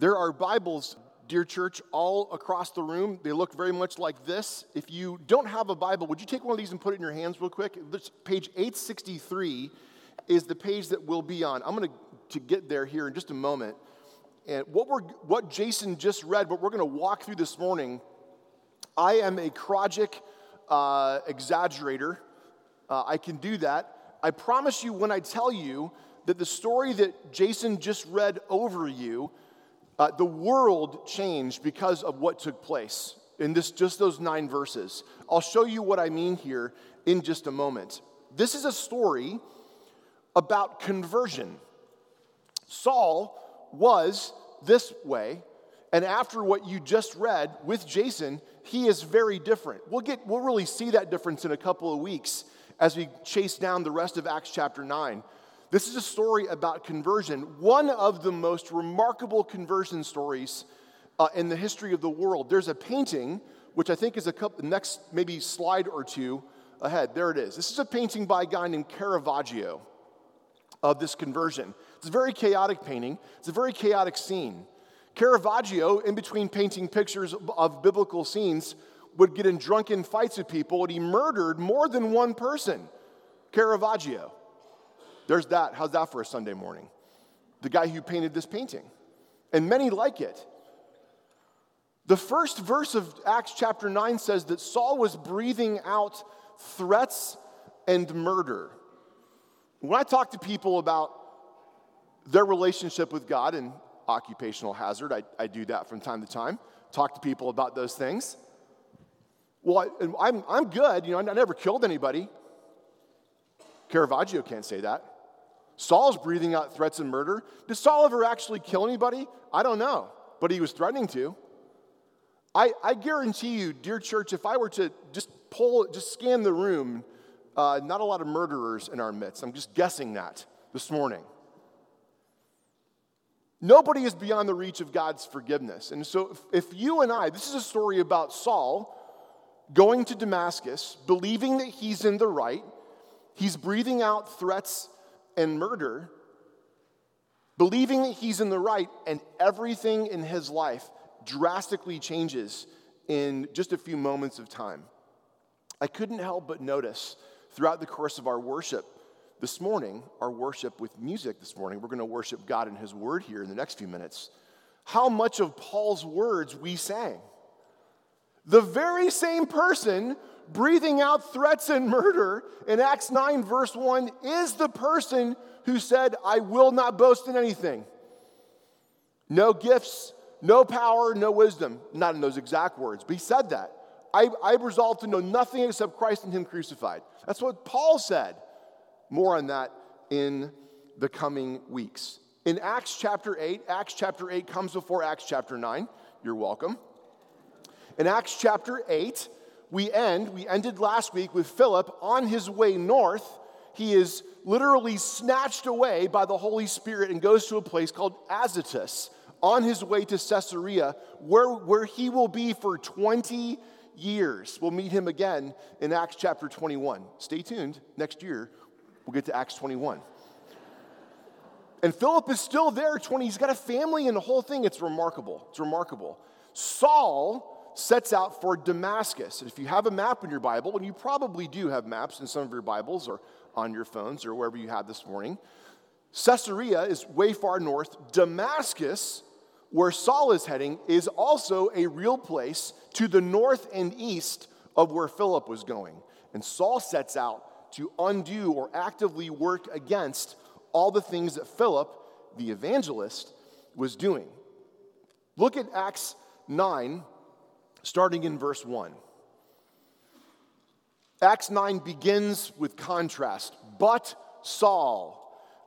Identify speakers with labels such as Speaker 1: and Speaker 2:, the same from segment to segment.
Speaker 1: There are Bibles, dear church, all across the room. They look very much like this. If you don't have a Bible, would you take one of these and put it in your hands real quick? This, page 863 is the page that we'll be on. I'm going to, get there here in just a moment. And what, we're, what Jason just read, what we're going to walk through this morning, I am a Crogic uh, exaggerator. Uh, I can do that. I promise you when I tell you that the story that Jason just read over you, uh, the world changed because of what took place in this, just those nine verses. I'll show you what I mean here in just a moment. This is a story about conversion. Saul was this way, and after what you just read with Jason, he is very different. We'll, get, we'll really see that difference in a couple of weeks as we chase down the rest of Acts chapter 9. This is a story about conversion, one of the most remarkable conversion stories uh, in the history of the world. There's a painting, which I think is a couple, next maybe slide or two ahead. There it is. This is a painting by a guy named Caravaggio of this conversion. It's a very chaotic painting, it's a very chaotic scene. Caravaggio, in between painting pictures of biblical scenes, would get in drunken fights with people, and he murdered more than one person. Caravaggio. There's that. How's that for a Sunday morning? The guy who painted this painting. And many like it. The first verse of Acts chapter 9 says that Saul was breathing out threats and murder. When I talk to people about their relationship with God and occupational hazard, I, I do that from time to time, talk to people about those things. Well, I, am I'm good. You know, I never killed anybody. Caravaggio can't say that. Saul's breathing out threats and murder. Did Saul ever actually kill anybody? I don't know, but he was threatening to. I, I guarantee you, dear church, if I were to just pull, just scan the room, uh, not a lot of murderers in our midst. I'm just guessing that this morning. Nobody is beyond the reach of God's forgiveness. And so, if, if you and I, this is a story about Saul going to Damascus, believing that he's in the right, he's breathing out threats and murder, believing that he's in the right, and everything in his life drastically changes in just a few moments of time. I couldn't help but notice throughout the course of our worship this morning, our worship with music this morning, we're going to worship God and His Word here in the next few minutes. How much of Paul's words we sang. The very same person breathing out threats and murder in Acts 9, verse 1, is the person who said, I will not boast in anything. No gifts, no power, no wisdom. Not in those exact words, but he said that. I, I resolved to know nothing except Christ and Him crucified. That's what Paul said. More on that in the coming weeks. In Acts chapter 8, Acts chapter 8 comes before Acts chapter 9. You're welcome. In Acts chapter 8, we end, we ended last week with Philip on his way north. He is literally snatched away by the Holy Spirit and goes to a place called Azotus on his way to Caesarea, where, where he will be for 20 years. We'll meet him again in Acts chapter 21. Stay tuned. Next year, We'll get to Acts 21. And Philip is still there, 20. He's got a family and the whole thing. It's remarkable. It's remarkable. Saul sets out for Damascus. And If you have a map in your Bible, and you probably do have maps in some of your Bibles or on your phones or wherever you have this morning, Caesarea is way far north. Damascus, where Saul is heading, is also a real place to the north and east of where Philip was going. And Saul sets out to undo or actively work against all the things that Philip, the evangelist, was doing. Look at Acts 9, starting in verse 1. Acts 9 begins with contrast. But Saul.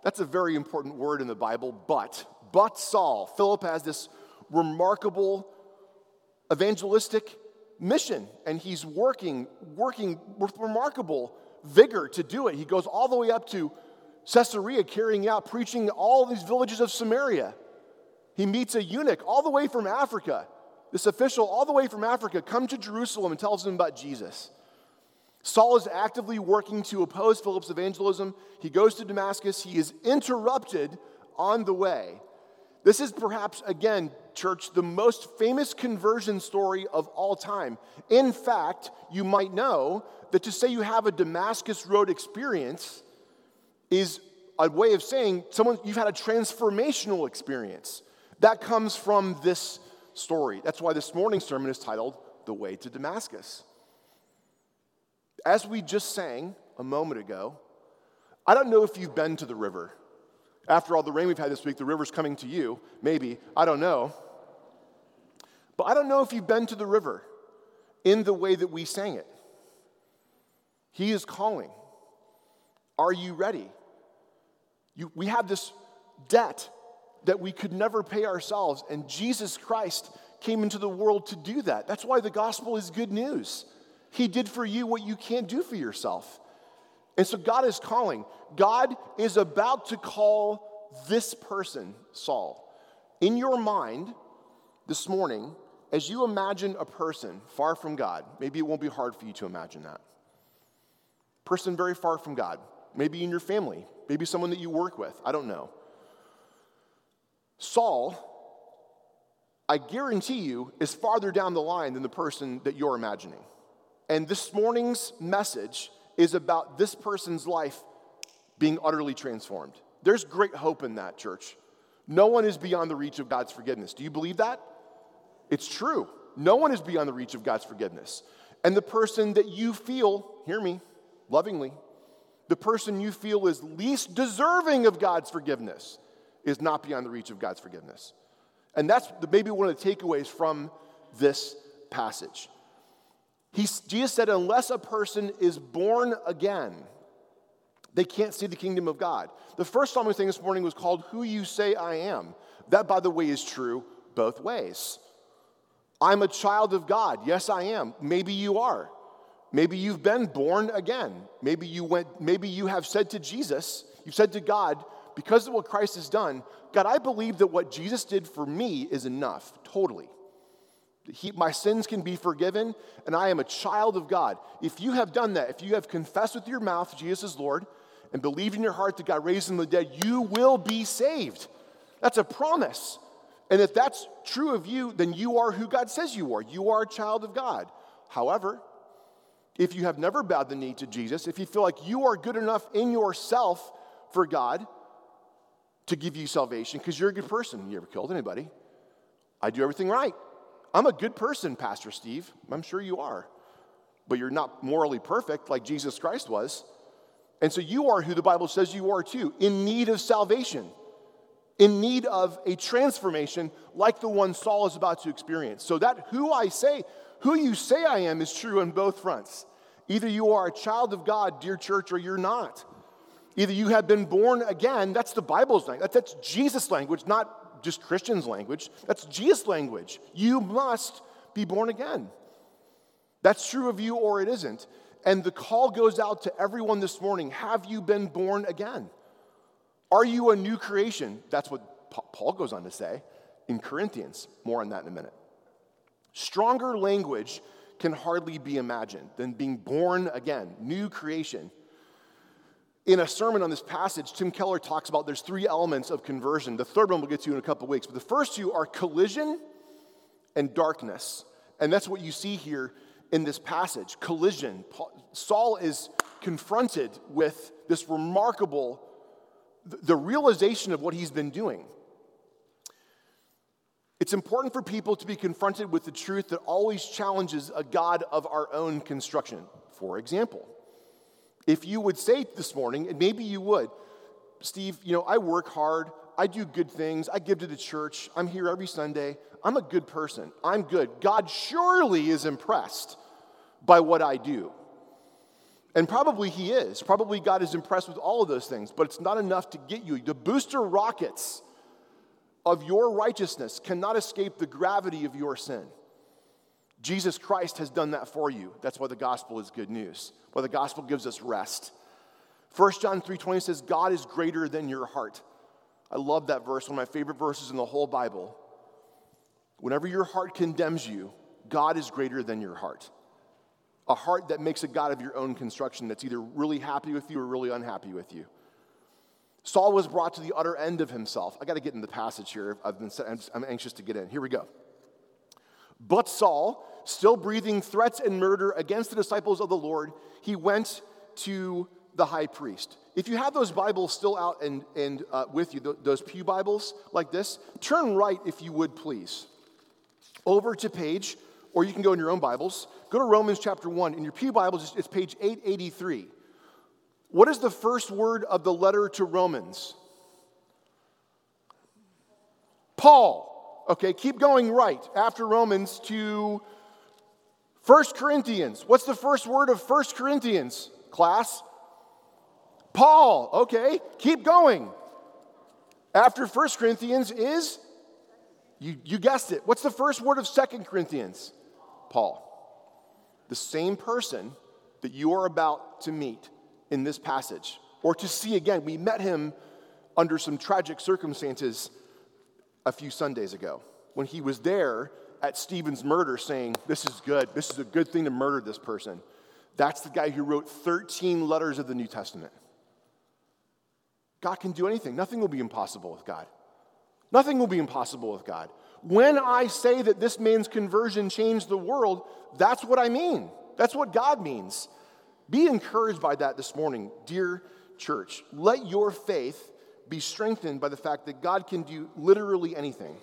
Speaker 1: That's a very important word in the Bible, but. But Saul. Philip has this remarkable evangelistic mission, and he's working, working with remarkable vigor to do it. He goes all the way up to Caesarea, carrying out, preaching all these villages of Samaria. He meets a eunuch all the way from Africa, this official all the way from Africa, come to Jerusalem and tells him about Jesus. Saul is actively working to oppose Philip's evangelism. He goes to Damascus. He is interrupted on the way. This is perhaps, again, church, the most famous conversion story of all time. In fact, you might know that to say you have a Damascus Road experience is a way of saying someone you've had a transformational experience. That comes from this story. That's why this morning's sermon is titled The Way to Damascus. As we just sang a moment ago, I don't know if you've been to the river. After all the rain we've had this week, the river's coming to you. Maybe. I don't know. But I don't know if you've been to the river in the way that we sang it. He is calling. Are you ready? You, we have this debt that we could never pay ourselves, and Jesus Christ came into the world to do that. That's why the gospel is good news. He did for you what you can't do for yourself. And so God is calling. God is about to call this person, Saul. In your mind this morning, as you imagine a person far from God, maybe it won't be hard for you to imagine that. Person very far from God, maybe in your family, maybe someone that you work with, I don't know. Saul, I guarantee you, is farther down the line than the person that you're imagining. And this morning's message is about this person's life being utterly transformed. There's great hope in that, church. No one is beyond the reach of God's forgiveness. Do you believe that? It's true. No one is beyond the reach of God's forgiveness. And the person that you feel, hear me lovingly, the person you feel is least deserving of God's forgiveness is not beyond the reach of God's forgiveness. And that's maybe one of the takeaways from this passage. He, Jesus said, unless a person is born again, they can't see the kingdom of God. The first psalm we sang this morning was called Who You Say I Am. That, by the way, is true both ways. I'm a child of God. Yes, I am. Maybe you are. Maybe you've been born again. Maybe you went, maybe you have said to Jesus, you've said to God, because of what Christ has done, God, I believe that what Jesus did for me is enough, totally. He, my sins can be forgiven, and I am a child of God. If you have done that, if you have confessed with your mouth Jesus is Lord, and believed in your heart that God raised him from the dead, you will be saved. That's a promise. And if that's true of you, then you are who God says you are. You are a child of God. However, if you have never bowed the knee to Jesus, if you feel like you are good enough in yourself for God to give you salvation, because you're a good person, you ever killed anybody? I do everything right. I'm a good person, Pastor Steve. I'm sure you are. But you're not morally perfect like Jesus Christ was. And so you are who the Bible says you are too, in need of salvation, in need of a transformation like the one Saul is about to experience. So that who I say, who you say I am, is true on both fronts. Either you are a child of God, dear church, or you're not. Either you have been born again, that's the Bible's language, that's Jesus' language, not just Christians' language, that's Jesus' language. You must be born again. That's true of you or it isn't. And the call goes out to everyone this morning Have you been born again? Are you a new creation? That's what Paul goes on to say in Corinthians. More on that in a minute. Stronger language can hardly be imagined than being born again, new creation. In a sermon on this passage, Tim Keller talks about there's three elements of conversion. The third one we'll get to in a couple weeks, but the first two are collision and darkness. And that's what you see here in this passage collision. Saul is confronted with this remarkable, the realization of what he's been doing. It's important for people to be confronted with the truth that always challenges a God of our own construction. For example, if you would say this morning, and maybe you would, Steve, you know, I work hard, I do good things, I give to the church, I'm here every Sunday, I'm a good person, I'm good. God surely is impressed by what I do. And probably He is. Probably God is impressed with all of those things, but it's not enough to get you. The booster rockets of your righteousness cannot escape the gravity of your sin. Jesus Christ has done that for you. That's why the gospel is good news. Why the gospel gives us rest. 1 John 3:20 says God is greater than your heart. I love that verse, one of my favorite verses in the whole Bible. Whenever your heart condemns you, God is greater than your heart. A heart that makes a God of your own construction that's either really happy with you or really unhappy with you. Saul was brought to the utter end of himself. I got to get in the passage here. I've been, I'm anxious to get in. Here we go. But Saul, still breathing threats and murder against the disciples of the Lord, he went to the high priest. If you have those Bibles still out and, and uh, with you, those Pew Bibles like this, turn right if you would please. Over to page, or you can go in your own Bibles, go to Romans chapter 1. In your Pew Bibles, it's page 883. What is the first word of the letter to Romans? Paul. Okay, keep going right after Romans to 1 Corinthians. What's the first word of 1 Corinthians, class? Paul. Okay, keep going. After 1 Corinthians is, you, you guessed it. What's the first word of 2 Corinthians? Paul. The same person that you are about to meet in this passage or to see again. We met him under some tragic circumstances a few Sundays ago when he was there at Stephen's murder saying, This is good. This is a good thing to murder this person. That's the guy who wrote 13 letters of the New Testament. God can do anything. Nothing will be impossible with God. Nothing will be impossible with God. When I say that this man's conversion changed the world, that's what I mean. That's what God means. Be encouraged by that this morning, dear church. Let your faith be strengthened by the fact that God can do literally anything.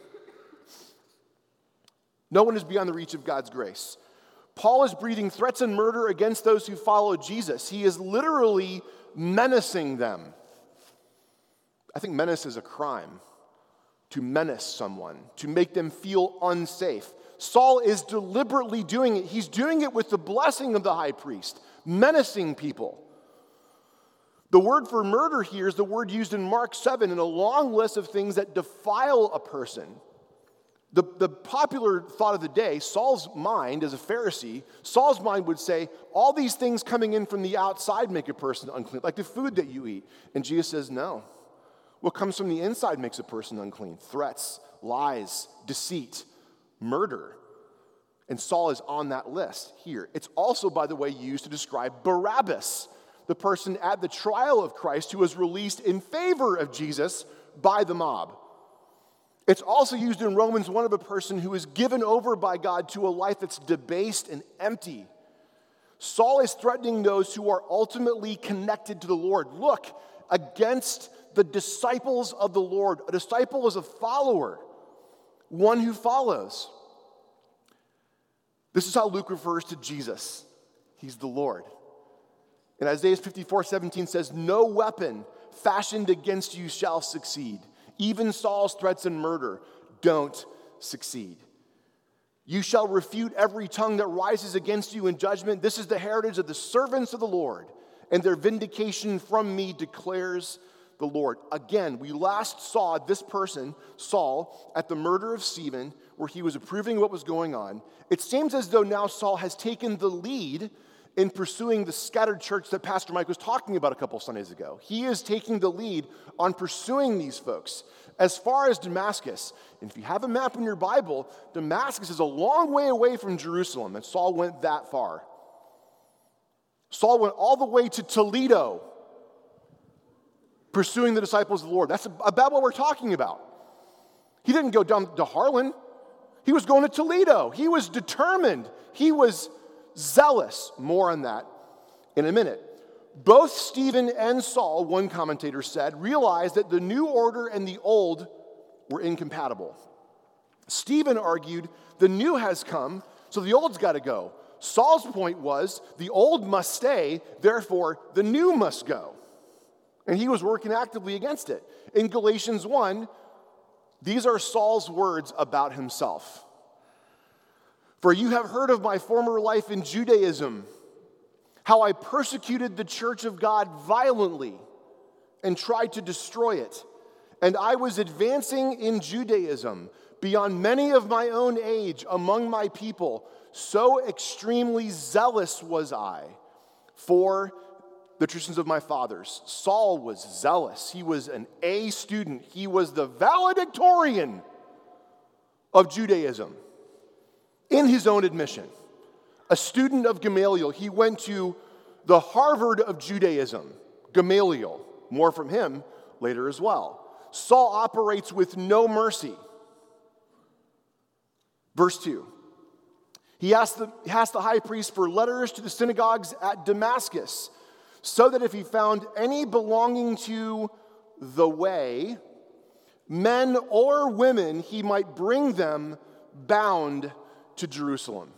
Speaker 1: No one is beyond the reach of God's grace. Paul is breathing threats and murder against those who follow Jesus. He is literally menacing them. I think menace is a crime to menace someone, to make them feel unsafe. Saul is deliberately doing it. He's doing it with the blessing of the high priest menacing people. The word for murder here is the word used in Mark 7 in a long list of things that defile a person. The, the popular thought of the day, Saul's mind as a Pharisee, Saul's mind would say, all these things coming in from the outside make a person unclean, like the food that you eat. And Jesus says, no. What comes from the inside makes a person unclean threats, lies, deceit, murder. And Saul is on that list here. It's also, by the way, used to describe Barabbas, the person at the trial of Christ who was released in favor of Jesus by the mob. It's also used in Romans 1 of a person who is given over by God to a life that's debased and empty. Saul is threatening those who are ultimately connected to the Lord. Look, against the disciples of the Lord. A disciple is a follower, one who follows. This is how Luke refers to Jesus. He's the Lord. And Isaiah 54 17 says, No weapon fashioned against you shall succeed. Even Saul's threats and murder don't succeed. You shall refute every tongue that rises against you in judgment. This is the heritage of the servants of the Lord, and their vindication from me declares the Lord. Again, we last saw this person, Saul, at the murder of Stephen, where he was approving what was going on. It seems as though now Saul has taken the lead in pursuing the scattered church that Pastor Mike was talking about a couple Sundays ago. He is taking the lead on pursuing these folks. As far as Damascus, and if you have a map in your Bible, Damascus is a long way away from Jerusalem, and Saul went that far. Saul went all the way to Toledo, pursuing the disciples of the Lord. That's about what we're talking about. He didn't go down to Harlan, he was going to Toledo. He was determined, he was zealous. More on that in a minute. Both Stephen and Saul, one commentator said, realized that the new order and the old were incompatible. Stephen argued the new has come, so the old's got to go. Saul's point was the old must stay, therefore the new must go. And he was working actively against it. In Galatians 1, these are Saul's words about himself. For you have heard of my former life in Judaism, how I persecuted the church of God violently and tried to destroy it. And I was advancing in Judaism beyond many of my own age among my people. So extremely zealous was I for the traditions of my fathers. Saul was zealous. He was an A student. He was the valedictorian of Judaism in his own admission. A student of Gamaliel, he went to the Harvard of Judaism. Gamaliel, more from him later as well. Saul operates with no mercy. Verse 2. He asked, the, he asked the high priest for letters to the synagogues at Damascus, so that if he found any belonging to the way, men or women, he might bring them bound to Jerusalem.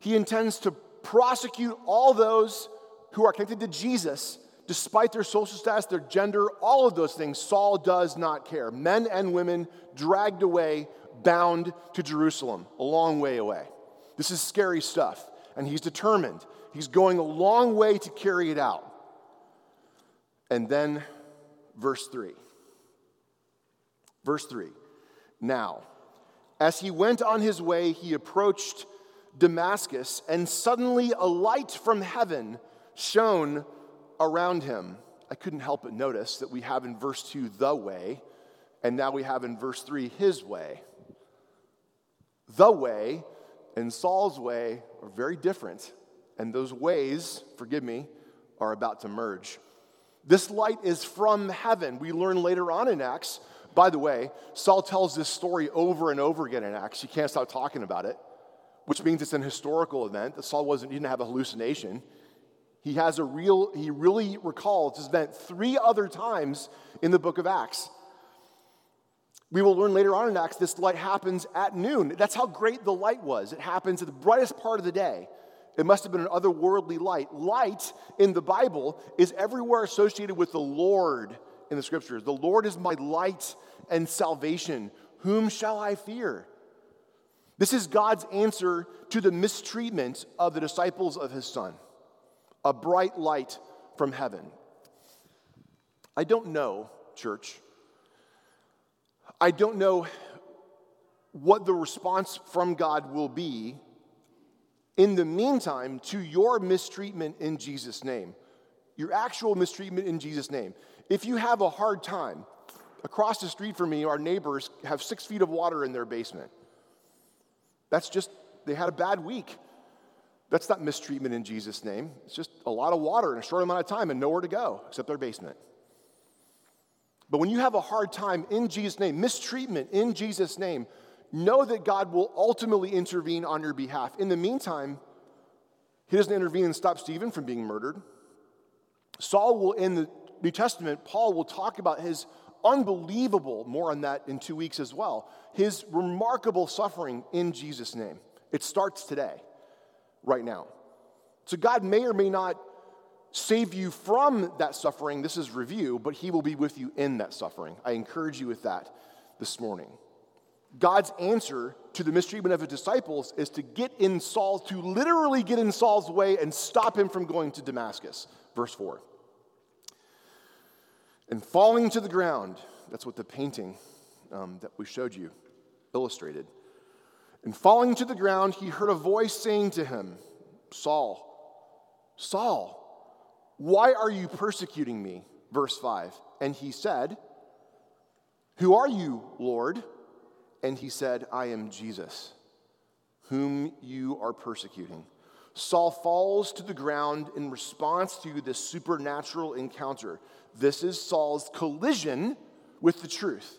Speaker 1: He intends to prosecute all those who are connected to Jesus, despite their social status, their gender, all of those things. Saul does not care. Men and women dragged away, bound to Jerusalem, a long way away. This is scary stuff, and he's determined. He's going a long way to carry it out. And then, verse 3. Verse 3 Now, as he went on his way, he approached Damascus, and suddenly a light from heaven shone around him. I couldn't help but notice that we have in verse 2 the way, and now we have in verse 3 his way. The way and Saul's way are very different, and those ways, forgive me, are about to merge. This light is from heaven. We learn later on in Acts by the way, Saul tells this story over and over again in Acts. You can't stop talking about it, which means it's an historical event. Saul wasn't, he didn't have a hallucination. He has a real, he really recalls this event three other times in the book of Acts. We will learn later on in Acts this light happens at noon. That's how great the light was. It happens at the brightest part of the day. It must have been an otherworldly light. Light in the Bible is everywhere associated with the Lord in the scriptures. The Lord is my light and salvation. Whom shall I fear? This is God's answer to the mistreatment of the disciples of his son a bright light from heaven. I don't know, church. I don't know what the response from God will be in the meantime to your mistreatment in Jesus' name, your actual mistreatment in Jesus' name. If you have a hard time, across the street from me, our neighbors have six feet of water in their basement. That's just, they had a bad week. That's not mistreatment in Jesus' name. It's just a lot of water in a short amount of time and nowhere to go except their basement. But when you have a hard time in Jesus' name, mistreatment in Jesus' name, know that God will ultimately intervene on your behalf. In the meantime, He doesn't intervene and stop Stephen from being murdered. Saul will, in the New Testament, Paul will talk about his unbelievable, more on that in two weeks as well, his remarkable suffering in Jesus' name. It starts today, right now. So God may or may not save you from that suffering. This is review, but he will be with you in that suffering. I encourage you with that this morning. God's answer to the mistreatment of his disciples is to get in Saul, to literally get in Saul's way and stop him from going to Damascus. Verse 4 and falling to the ground. That's what the painting um, that we showed you illustrated. And falling to the ground, he heard a voice saying to him, Saul, Saul, why are you persecuting me? Verse 5. And he said, Who are you, Lord? And he said, I am Jesus, whom you are persecuting. Saul falls to the ground in response to this supernatural encounter. This is Saul's collision with the truth.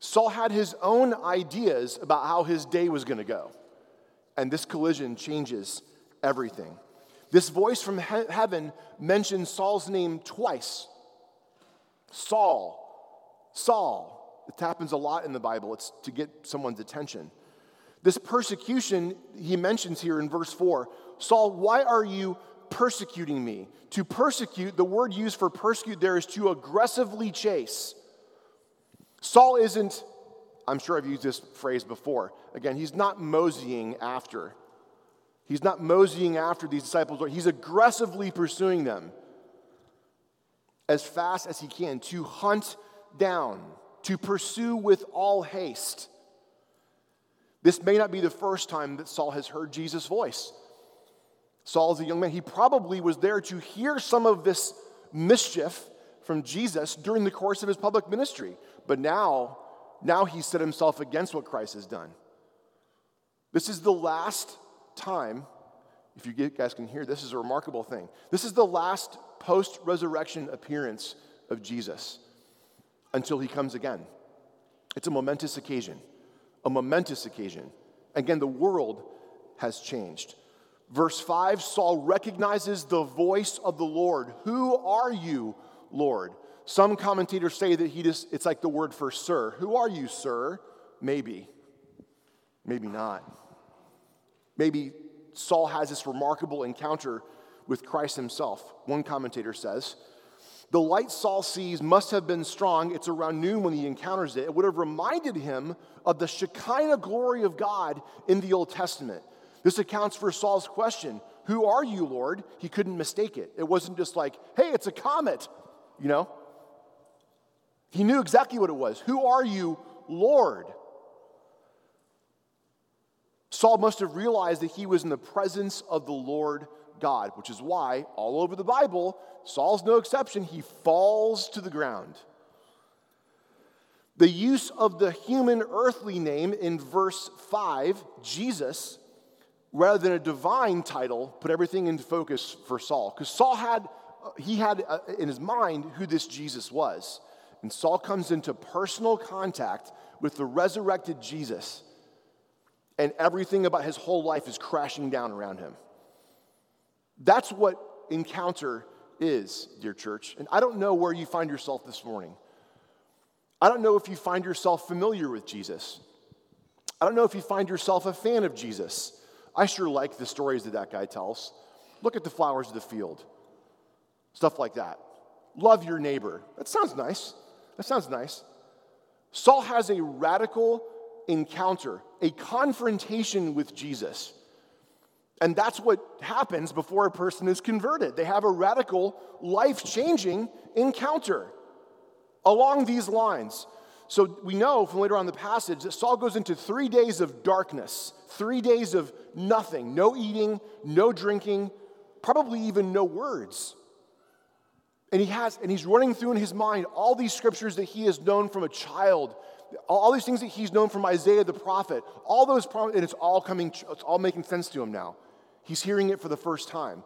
Speaker 1: Saul had his own ideas about how his day was going to go, and this collision changes everything. This voice from he- heaven mentions Saul's name twice Saul, Saul. It happens a lot in the Bible, it's to get someone's attention. This persecution he mentions here in verse 4 Saul, why are you persecuting me? To persecute, the word used for persecute there is to aggressively chase. Saul isn't, I'm sure I've used this phrase before. Again, he's not moseying after. He's not moseying after these disciples, he's aggressively pursuing them as fast as he can to hunt down, to pursue with all haste. This may not be the first time that Saul has heard Jesus' voice. Saul is a young man. He probably was there to hear some of this mischief from Jesus during the course of his public ministry. But now, now he set himself against what Christ has done. This is the last time, if you guys can hear, this is a remarkable thing. This is the last post resurrection appearance of Jesus. until he comes again. It's a momentous occasion, a momentous occasion. Again, the world has changed. Verse 5 Saul recognizes the voice of the Lord. Who are you, Lord? Some commentators say that he just, it's like the word for sir. Who are you, sir? Maybe. Maybe not. Maybe Saul has this remarkable encounter with Christ himself. One commentator says, The light Saul sees must have been strong. It's around noon when he encounters it. It would have reminded him of the Shekinah glory of God in the Old Testament. This accounts for Saul's question Who are you, Lord? He couldn't mistake it. It wasn't just like, Hey, it's a comet, you know? He knew exactly what it was. Who are you, Lord? Saul must have realized that he was in the presence of the Lord God, which is why all over the Bible, Saul's no exception, he falls to the ground. The use of the human earthly name in verse 5, Jesus, rather than a divine title, put everything into focus for Saul. Because Saul had, he had uh, in his mind who this Jesus was. And Saul comes into personal contact with the resurrected Jesus, and everything about his whole life is crashing down around him. That's what encounter is, dear church. And I don't know where you find yourself this morning. I don't know if you find yourself familiar with Jesus. I don't know if you find yourself a fan of Jesus. I sure like the stories that that guy tells. Look at the flowers of the field, stuff like that. Love your neighbor. That sounds nice. That sounds nice. Saul has a radical encounter, a confrontation with Jesus. And that's what happens before a person is converted. They have a radical, life changing encounter along these lines. So we know from later on the passage that Saul goes into three days of darkness, three days of nothing, no eating, no drinking, probably even no words. And he has, and he's running through in his mind all these scriptures that he has known from a child, all these things that he's known from Isaiah the prophet, all those, promises, and it's all coming, it's all making sense to him now. He's hearing it for the first time.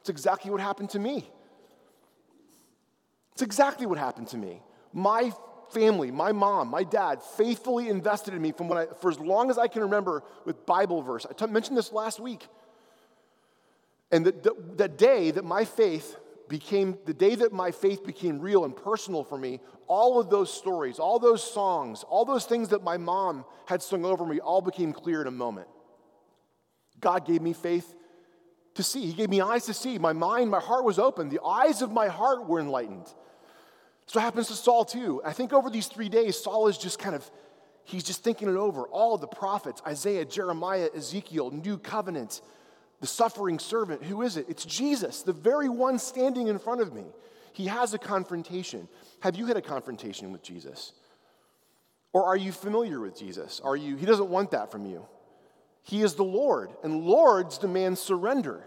Speaker 1: It's exactly what happened to me. It's exactly what happened to me. My family, my mom, my dad faithfully invested in me from when I, for as long as I can remember with Bible verse. I t- mentioned this last week. And that, that day that my faith became the day that my faith became real and personal for me, all of those stories, all those songs, all those things that my mom had sung over me all became clear in a moment. God gave me faith to see. He gave me eyes to see. My mind, my heart was open. The eyes of my heart were enlightened. So it happens to Saul too. I think over these three days, Saul is just kind of, he's just thinking it over. All the prophets, Isaiah, Jeremiah, Ezekiel, New Covenant, the suffering servant. Who is it? It's Jesus, the very one standing in front of me. He has a confrontation. Have you had a confrontation with Jesus? Or are you familiar with Jesus? Are you He doesn't want that from you. He is the Lord, and lords demand surrender.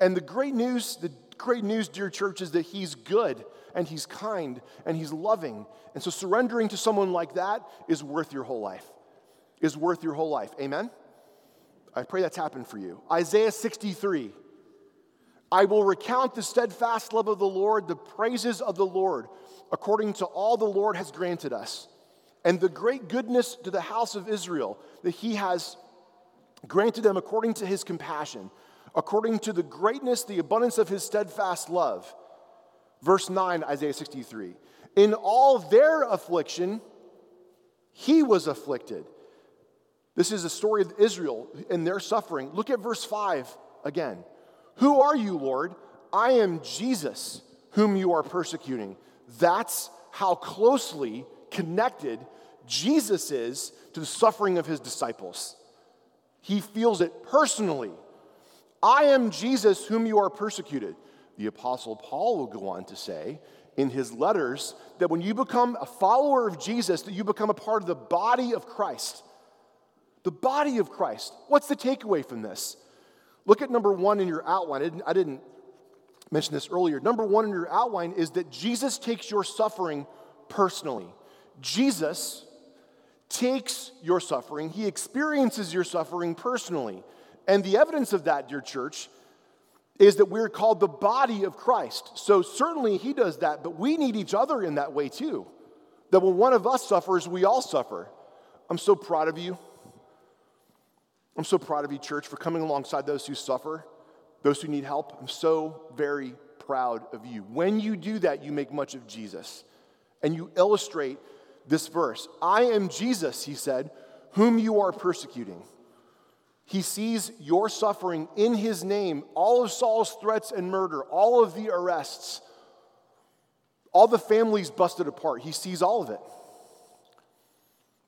Speaker 1: And the great news, the great news, dear church, is that he's good and he's kind and he's loving. And so surrendering to someone like that is worth your whole life. Is worth your whole life. Amen. I pray that's happened for you. Isaiah 63. I will recount the steadfast love of the Lord, the praises of the Lord, according to all the Lord has granted us, and the great goodness to the house of Israel that he has granted them according to his compassion, according to the greatness, the abundance of his steadfast love. Verse 9, Isaiah 63. In all their affliction, he was afflicted this is the story of Israel and their suffering. Look at verse 5 again. Who are you, Lord? I am Jesus, whom you are persecuting. That's how closely connected Jesus is to the suffering of his disciples. He feels it personally. I am Jesus, whom you are persecuted. The Apostle Paul will go on to say in his letters that when you become a follower of Jesus, that you become a part of the body of Christ the body of Christ. What's the takeaway from this? Look at number one in your outline. I didn't, I didn't mention this earlier. Number one in your outline is that Jesus takes your suffering personally. Jesus takes your suffering, he experiences your suffering personally. And the evidence of that, dear church, is that we're called the body of Christ. So certainly he does that, but we need each other in that way too. that when one of us suffers, we all suffer. I'm so proud of you. I'm so proud of you, church, for coming alongside those who suffer, those who need help. I'm so very proud of you. When you do that, you make much of Jesus and you illustrate this verse. I am Jesus, he said, whom you are persecuting. He sees your suffering in his name, all of Saul's threats and murder, all of the arrests, all the families busted apart. He sees all of it.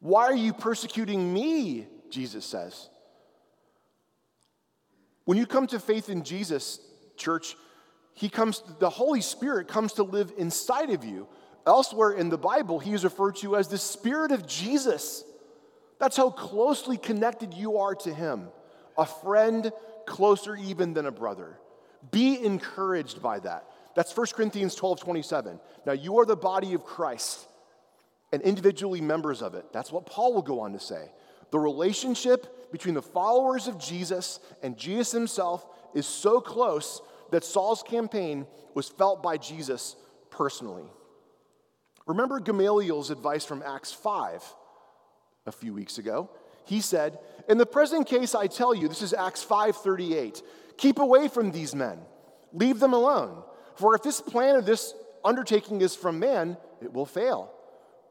Speaker 1: Why are you persecuting me? Jesus says. When you come to faith in Jesus, church, he comes the Holy Spirit comes to live inside of you. Elsewhere in the Bible, he is referred to as the Spirit of Jesus. That's how closely connected you are to him. A friend closer even than a brother. Be encouraged by that. That's 1 Corinthians 12 27. Now, you are the body of Christ and individually members of it. That's what Paul will go on to say. The relationship between the followers of Jesus and Jesus himself is so close that Saul's campaign was felt by Jesus personally. Remember Gamaliel's advice from Acts 5 a few weeks ago? He said, "In the present case I tell you, this is Acts 5:38, keep away from these men. Leave them alone. For if this plan of this undertaking is from man, it will fail.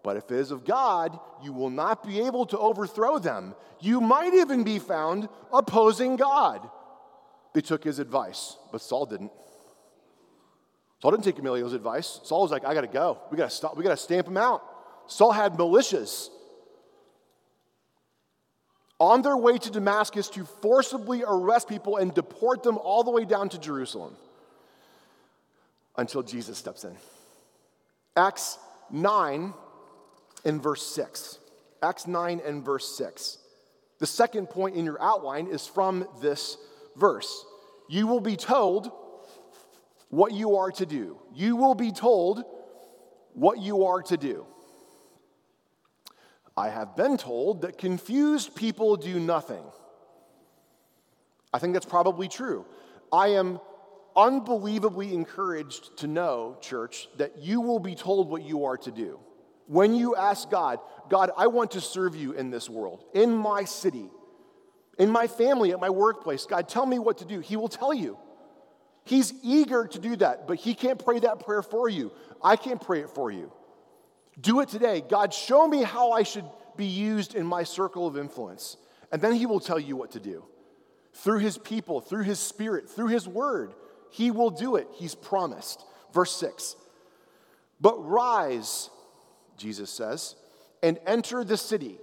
Speaker 1: But if it is of God, you will not be able to overthrow them. You might even be found opposing God." They took his advice, but Saul didn't. Saul didn't take Gamaliel's advice. Saul was like, I got to go. We got to stop. We got to stamp him out. Saul had militias on their way to Damascus to forcibly arrest people and deport them all the way down to Jerusalem until Jesus steps in. Acts 9 and verse 6. Acts 9 and verse 6. The second point in your outline is from this verse. You will be told what you are to do. You will be told what you are to do. I have been told that confused people do nothing. I think that's probably true. I am unbelievably encouraged to know, church, that you will be told what you are to do. When you ask God, God, I want to serve you in this world, in my city, in my family, at my workplace, God, tell me what to do. He will tell you. He's eager to do that, but He can't pray that prayer for you. I can't pray it for you. Do it today. God, show me how I should be used in my circle of influence. And then He will tell you what to do. Through His people, through His Spirit, through His Word, He will do it. He's promised. Verse 6 But rise, Jesus says, and enter the city,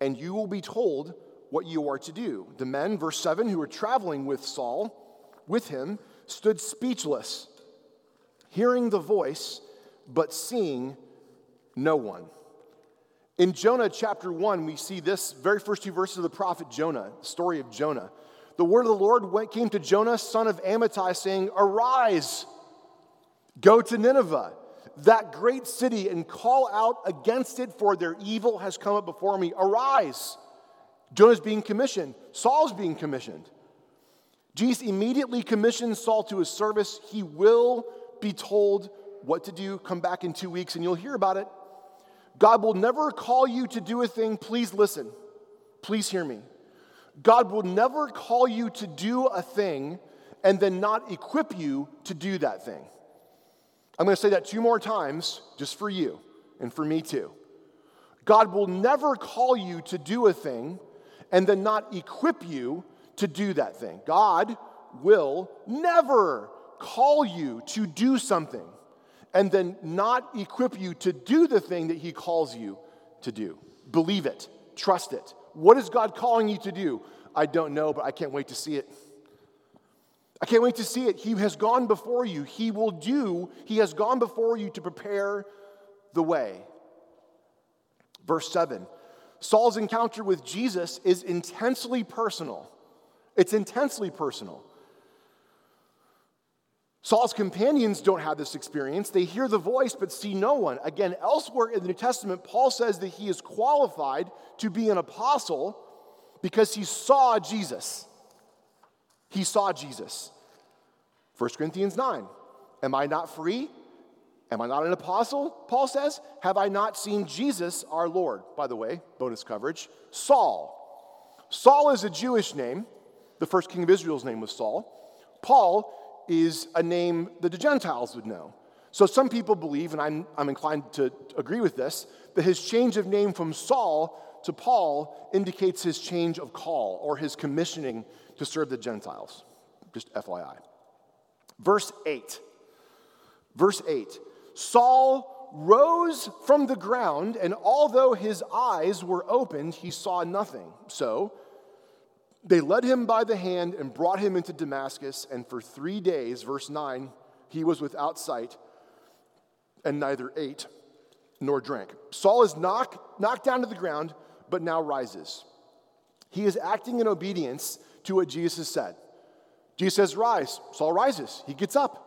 Speaker 1: and you will be told what you are to do. The men, verse 7, who were traveling with Saul, with him, stood speechless, hearing the voice, but seeing no one. In Jonah chapter 1, we see this very first two verses of the prophet Jonah, the story of Jonah. The word of the Lord went, came to Jonah, son of Amittai, saying, Arise, go to Nineveh, that great city, and call out against it, for their evil has come up before me. Arise. Jonah's being commissioned, Saul's being commissioned. Jesus immediately commissions Saul to his service. He will be told what to do. Come back in two weeks and you'll hear about it. God will never call you to do a thing. Please listen. Please hear me. God will never call you to do a thing and then not equip you to do that thing. I'm going to say that two more times just for you and for me too. God will never call you to do a thing and then not equip you to do that thing. God will never call you to do something and then not equip you to do the thing that He calls you to do. Believe it, trust it. What is God calling you to do? I don't know, but I can't wait to see it. I can't wait to see it. He has gone before you. He will do, He has gone before you to prepare the way. Verse 7 Saul's encounter with Jesus is intensely personal. It's intensely personal. Saul's companions don't have this experience. They hear the voice but see no one. Again, elsewhere in the New Testament, Paul says that he is qualified to be an apostle because he saw Jesus. He saw Jesus. 1 Corinthians 9. Am I not free? Am I not an apostle? Paul says. Have I not seen Jesus, our Lord? By the way, bonus coverage. Saul. Saul is a Jewish name. The first king of Israel's name was Saul. Paul is a name that the Gentiles would know. So some people believe, and I'm, I'm inclined to agree with this, that his change of name from Saul to Paul indicates his change of call or his commissioning to serve the Gentiles. Just FYI. Verse 8. Verse 8 Saul rose from the ground, and although his eyes were opened, he saw nothing. So they led him by the hand and brought him into Damascus, and for three days, verse 9, he was without sight and neither ate nor drank. Saul is knocked, knocked down to the ground, but now rises. He is acting in obedience to what Jesus said. Jesus says, Rise. Saul rises. He gets up.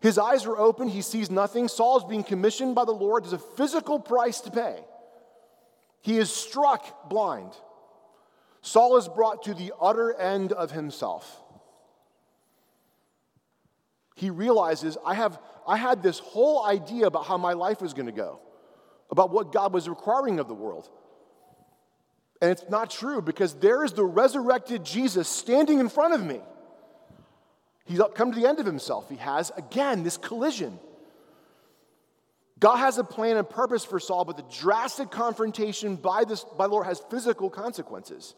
Speaker 1: His eyes are open. He sees nothing. Saul is being commissioned by the Lord. There's a physical price to pay. He is struck blind. Saul is brought to the utter end of himself. He realizes, I, have, I had this whole idea about how my life was going to go, about what God was requiring of the world. And it's not true because there is the resurrected Jesus standing in front of me. He's come to the end of himself. He has, again, this collision. God has a plan and purpose for Saul, but the drastic confrontation by, this, by the Lord has physical consequences.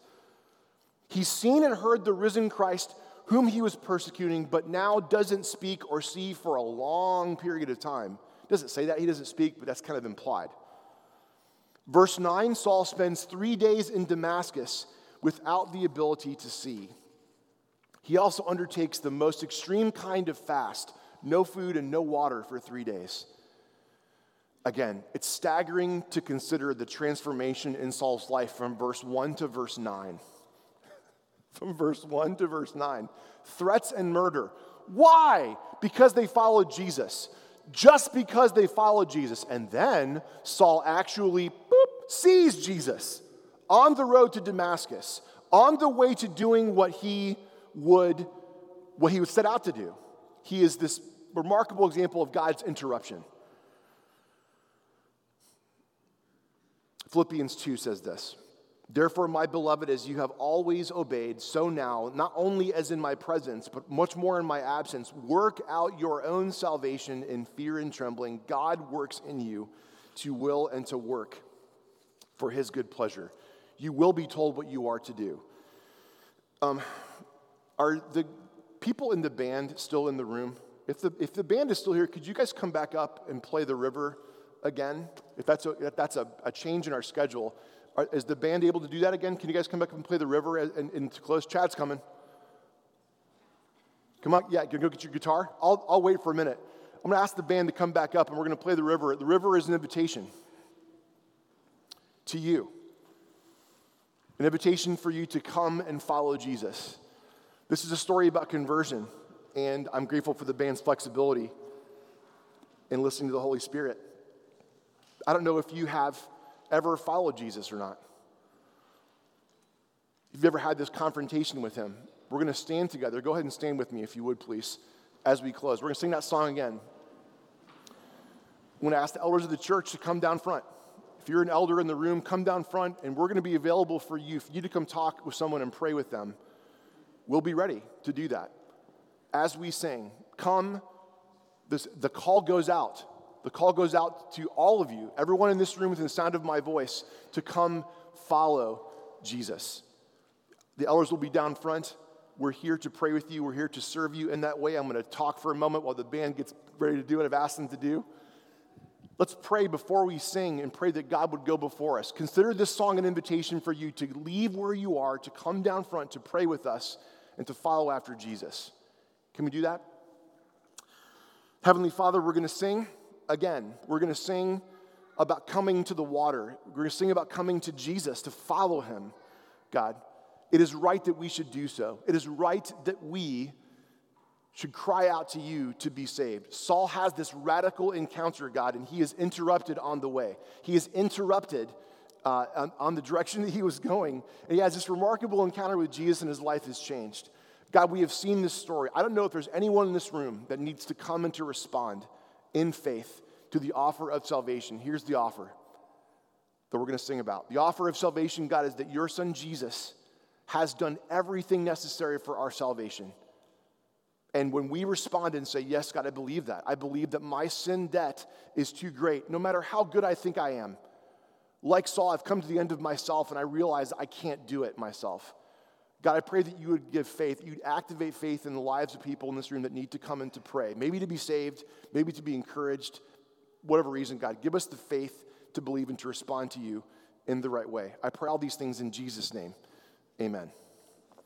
Speaker 1: He's seen and heard the risen Christ whom he was persecuting, but now doesn't speak or see for a long period of time. Doesn't say that, he doesn't speak, but that's kind of implied. Verse 9 Saul spends three days in Damascus without the ability to see. He also undertakes the most extreme kind of fast no food and no water for three days. Again, it's staggering to consider the transformation in Saul's life from verse 1 to verse 9. from verse 1 to verse 9 threats and murder. Why? Because they followed Jesus. Just because they followed Jesus. And then Saul actually sees Jesus on the road to Damascus, on the way to doing what he would what he would set out to do. He is this remarkable example of God's interruption. Philippians 2 says this Therefore, my beloved, as you have always obeyed, so now, not only as in my presence, but much more in my absence, work out your own salvation in fear and trembling. God works in you to will and to work for his good pleasure. You will be told what you are to do. Um, are the people in the band still in the room? If the, if the band is still here, could you guys come back up and play the river again? If that's a, if that's a, a change in our schedule. Are, is the band able to do that again? Can you guys come back up and play the river and, and to close? Chad's coming. Come on, yeah, go get your guitar. I'll, I'll wait for a minute. I'm going to ask the band to come back up and we're going to play the river. The river is an invitation to you, an invitation for you to come and follow Jesus. This is a story about conversion, and I'm grateful for the band's flexibility in listening to the Holy Spirit. I don't know if you have ever followed Jesus or not. If you've ever had this confrontation with him, we're going to stand together. Go ahead and stand with me, if you would, please, as we close. We're going to sing that song again. I'm going to ask the elders of the church to come down front. If you're an elder in the room, come down front, and we're going to be available for you, for you to come talk with someone and pray with them. We'll be ready to do that. As we sing, come, this, the call goes out. The call goes out to all of you, everyone in this room within the sound of my voice, to come follow Jesus. The elders will be down front. We're here to pray with you. We're here to serve you in that way. I'm going to talk for a moment while the band gets ready to do what I've asked them to do. Let's pray before we sing and pray that God would go before us. Consider this song an invitation for you to leave where you are, to come down front, to pray with us, and to follow after Jesus. Can we do that? Heavenly Father, we're going to sing again. We're going to sing about coming to the water. We're going to sing about coming to Jesus, to follow him, God. It is right that we should do so. It is right that we should cry out to you to be saved. Saul has this radical encounter, God, and he is interrupted on the way. He is interrupted uh, on, on, the direction that he was going. And he has this remarkable encounter with Jesus, and his life is changed. God, we have seen this story. I don't know if there's anyone in this room that needs to come and to respond in faith to the offer of salvation. Here's the offer that we're going to sing about. The offer of salvation, God, is that your son Jesus has done everything necessary for our salvation. And when we respond and say, Yes, God, I believe that. I believe that my sin debt is too great, no matter how good I think I am. Like Saul, I've come to the end of myself and I realize I can't do it myself. God, I pray that you would give faith, you'd activate faith in the lives of people in this room that need to come in to pray, maybe to be saved, maybe to be encouraged, whatever reason, God. Give us the faith to believe and to respond to you in the right way. I pray all these things in Jesus' name. Amen.